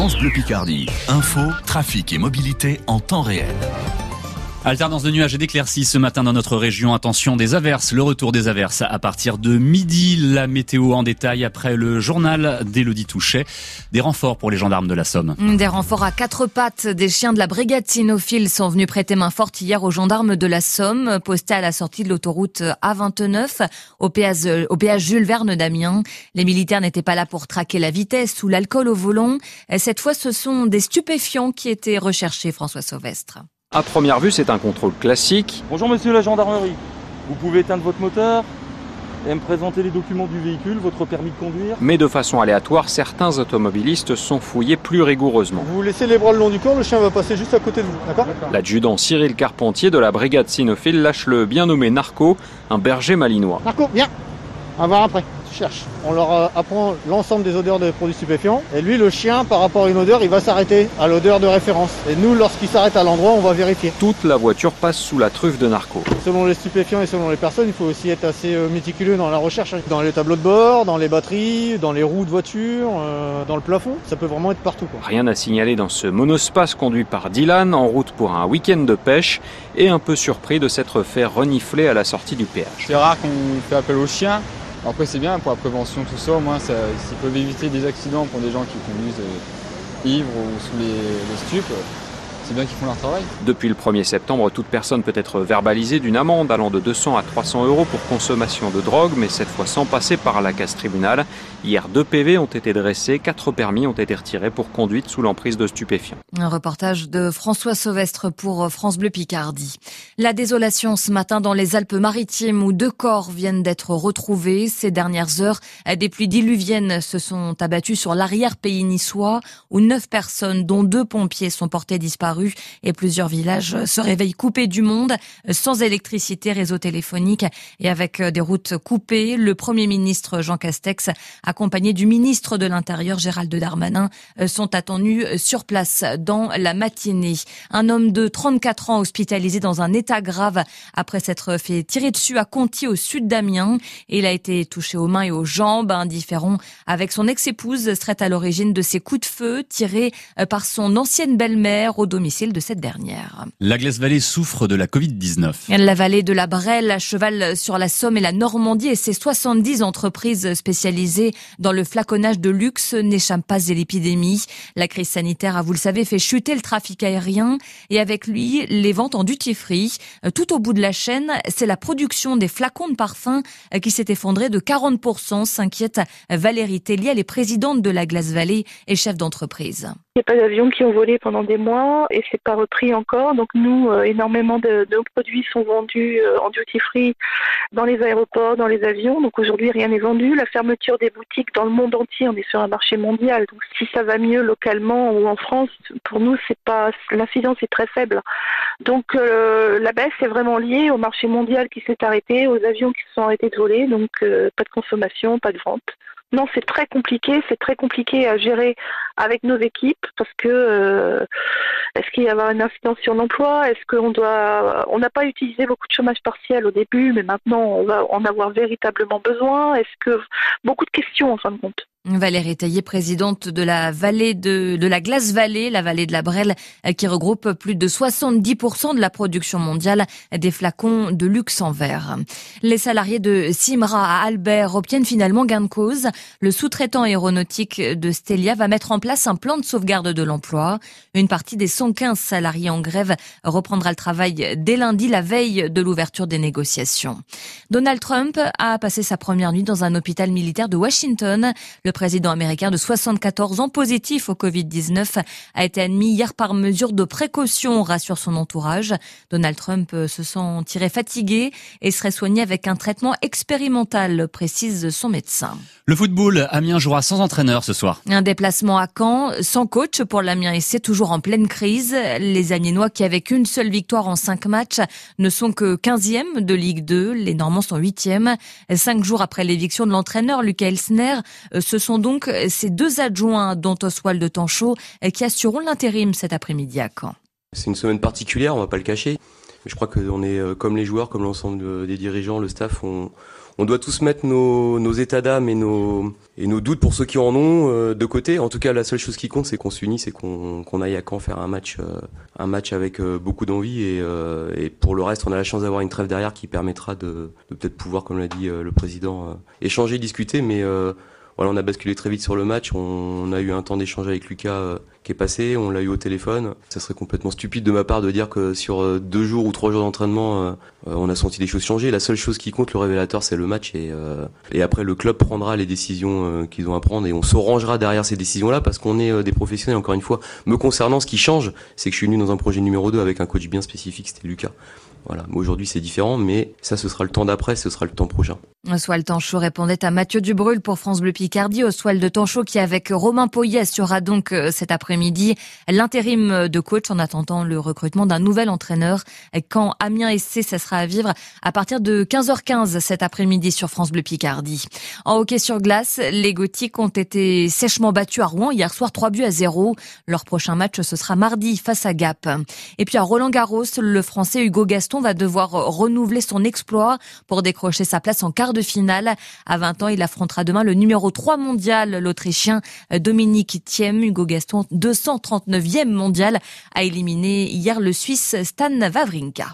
France Bleu Picardie. Info, trafic et mobilité en temps réel. Alternance de nuages et d'éclaircies ce matin dans notre région. Attention des averses, le retour des averses à partir de midi. La météo en détail après le journal d'Élodie Touchet. Des renforts pour les gendarmes de la Somme. Des renforts à quatre pattes. Des chiens de la brigade cynophile sont venus prêter main forte hier aux gendarmes de la Somme, postés à la sortie de l'autoroute A29 au au péage Jules Verne d'Amiens. Les militaires n'étaient pas là pour traquer la vitesse ou l'alcool au volant. Cette fois, ce sont des stupéfiants qui étaient recherchés, François Sauvestre. À première vue, c'est un contrôle classique. Bonjour monsieur la gendarmerie. Vous pouvez éteindre votre moteur et me présenter les documents du véhicule, votre permis de conduire. Mais de façon aléatoire, certains automobilistes sont fouillés plus rigoureusement. Vous laissez les bras le long du corps, le chien va passer juste à côté de vous, d'accord L'adjudant Cyril Carpentier de la brigade cynophile lâche le bien nommé Narco, un berger malinois. Narco, viens On va voir après cherche. On leur euh, apprend l'ensemble des odeurs de produits stupéfiants. Et lui, le chien, par rapport à une odeur, il va s'arrêter à l'odeur de référence. Et nous, lorsqu'il s'arrête à l'endroit, on va vérifier. Toute la voiture passe sous la truffe de narco. Selon les stupéfiants et selon les personnes, il faut aussi être assez euh, méticuleux dans la recherche. Dans les tableaux de bord, dans les batteries, dans les roues de voiture, euh, dans le plafond. Ça peut vraiment être partout. Quoi. Rien à signaler dans ce monospace conduit par Dylan en route pour un week-end de pêche et un peu surpris de s'être fait renifler à la sortie du péage. C'est rare qu'on fait appel aux chiens. Après c'est bien pour la prévention, tout ça, au moins ça, s'ils peuvent éviter des accidents pour des gens qui conduisent euh, ivres ou sous les, les stupes, c'est bien qu'ils font leur travail. Depuis le 1er septembre, toute personne peut être verbalisée d'une amende allant de 200 à 300 euros pour consommation de drogue, mais cette fois sans passer par la casse tribunal. Hier, deux PV ont été dressés, quatre permis ont été retirés pour conduite sous l'emprise de stupéfiants. Un reportage de François Sauvestre pour France Bleu Picardie. La désolation ce matin dans les Alpes-Maritimes où deux corps viennent d'être retrouvés. Ces dernières heures, des pluies diluviennes se sont abattues sur l'arrière-pays niçois où neuf personnes, dont deux pompiers, sont portées disparues et plusieurs villages se réveillent coupés du monde, sans électricité, réseau téléphonique et avec des routes coupées. Le Premier ministre Jean Castex, accompagné du ministre de l'Intérieur Gérald Darmanin, sont attendus sur place dans la matinée. Un homme de 34 ans hospitalisé dans un état grave après s'être fait tirer dessus à Conti au sud d'Amiens. Il a été touché aux mains et aux jambes, indifférent avec son ex-épouse serait à l'origine de ces coups de feu tirés par son ancienne belle-mère au domicile de cette dernière. La Glace Vallée souffre de la Covid-19. La vallée de la Brelle, à cheval sur la Somme et la Normandie et ses 70 entreprises spécialisées dans le flaconnage de luxe n'échappent pas à l'épidémie. La crise sanitaire a, vous le savez, fait chuter le trafic aérien et avec lui, les ventes en duty free. Tout au bout de la chaîne, c'est la production des flacons de parfum qui s'est effondrée de 40%, s'inquiète Valérie Tellier, elle est présidente de la Glace Vallée et chef d'entreprise. Il n'y a pas d'avions qui ont volé pendant des mois et c'est pas repris encore. Donc nous, euh, énormément de, produits sont vendus euh, en duty free dans les aéroports, dans les avions. Donc aujourd'hui, rien n'est vendu. La fermeture des boutiques dans le monde entier, on est sur un marché mondial. Donc si ça va mieux localement ou en France, pour nous, c'est pas l'incidence est très faible. Donc euh, la baisse est vraiment liée au marché mondial qui s'est arrêté, aux avions qui se sont arrêtés de voler. Donc pas de consommation, pas de vente. Non, c'est très compliqué, c'est très compliqué à gérer avec nos équipes parce que euh, est-ce qu'il y a une incidence sur l'emploi? Est-ce qu'on doit on n'a pas utilisé beaucoup de chômage partiel au début, mais maintenant on va en avoir véritablement besoin? Est-ce que beaucoup de questions en fin de compte Valérie Taillé, présidente de la vallée de, de la Glace Vallée, la vallée de la Brelle, qui regroupe plus de 70% de la production mondiale des flacons de luxe en verre. Les salariés de Simra à Albert obtiennent finalement gain de cause. Le sous-traitant aéronautique de Stelia va mettre en place un plan de sauvegarde de l'emploi. Une partie des 115 salariés en grève reprendra le travail dès lundi, la veille de l'ouverture des négociations. Donald Trump a passé sa première nuit dans un hôpital militaire de Washington. Président américain de 74 ans positif au Covid-19 a été admis hier par mesure de précaution, rassure son entourage. Donald Trump se sent tiré fatigué et serait soigné avec un traitement expérimental, précise son médecin. Le football, Amiens jouera sans entraîneur ce soir. Un déplacement à Caen, sans coach pour l'Amiens et c'est toujours en pleine crise. Les Amiénois qui avec une seule victoire en cinq matchs ne sont que 15e de Ligue 2. Les Normands sont 8e. Cinq jours après l'éviction de l'entraîneur Lucas Elsner, ce sont donc ces deux adjoints, dont Oswald de Tanchot, qui assureront l'intérim cet après-midi à Caen. C'est une semaine particulière, on va pas le cacher. Je crois qu'on est, comme les joueurs, comme l'ensemble des dirigeants, le staff, on, doit tous mettre nos, états d'âme et nos, doutes pour ceux qui en ont euh, de côté. En tout cas, la seule chose qui compte, c'est qu'on s'unisse et qu'on aille à Caen faire un match, euh, avec euh, beaucoup d'envie. Et, et, pour le reste, on a la chance d'avoir une trêve derrière qui permettra de, de peut-être pouvoir, comme l'a dit le président, échanger, discuter. Mais voilà, on a basculé très vite sur le match. On, a eu un temps d'échange avec Lucas euh, qui est passé. On l'a eu au téléphone. Ça serait complètement stupide de ma part de dire que sur euh, deux jours ou trois jours d'entraînement, euh, on a senti des choses changer. La seule chose qui compte, le révélateur, c'est le match. Et, et après, le club prendra les décisions qu'ils ont à prendre et on s'orangera derrière ces décisions-là parce qu'on est des professionnels. Encore une fois, me concernant, ce qui change, c'est que je suis venu dans un projet numéro 2 avec un coach bien spécifique, c'était Lucas. Voilà. Aujourd'hui, c'est différent, mais ça, ce sera le temps d'après, ce sera le temps prochain. Oswald Tanchot répondait à Mathieu Dubrul pour France Bleu Picardie. Oswald Tanchot qui, avec Romain Poyet, assurera donc euh, cet après-midi l'intérim de coach en attendant le recrutement d'un nouvel entraîneur. Quand Amiens SC, ça sera à vivre à partir de 15h15 cet après-midi sur France Bleu Picardie. En hockey sur glace, les Gothiques ont été sèchement battus à Rouen hier soir 3 buts à 0. Leur prochain match, ce sera mardi face à Gap. Et puis à Roland Garros, le Français Hugo Gaston va devoir renouveler son exploit pour décrocher sa place en quart de finale. À 20 ans, il affrontera demain le numéro 3 mondial, l'Autrichien Dominique Thiem. Hugo Gaston, 239e mondial, a éliminé hier le Suisse Stan Wawrinka.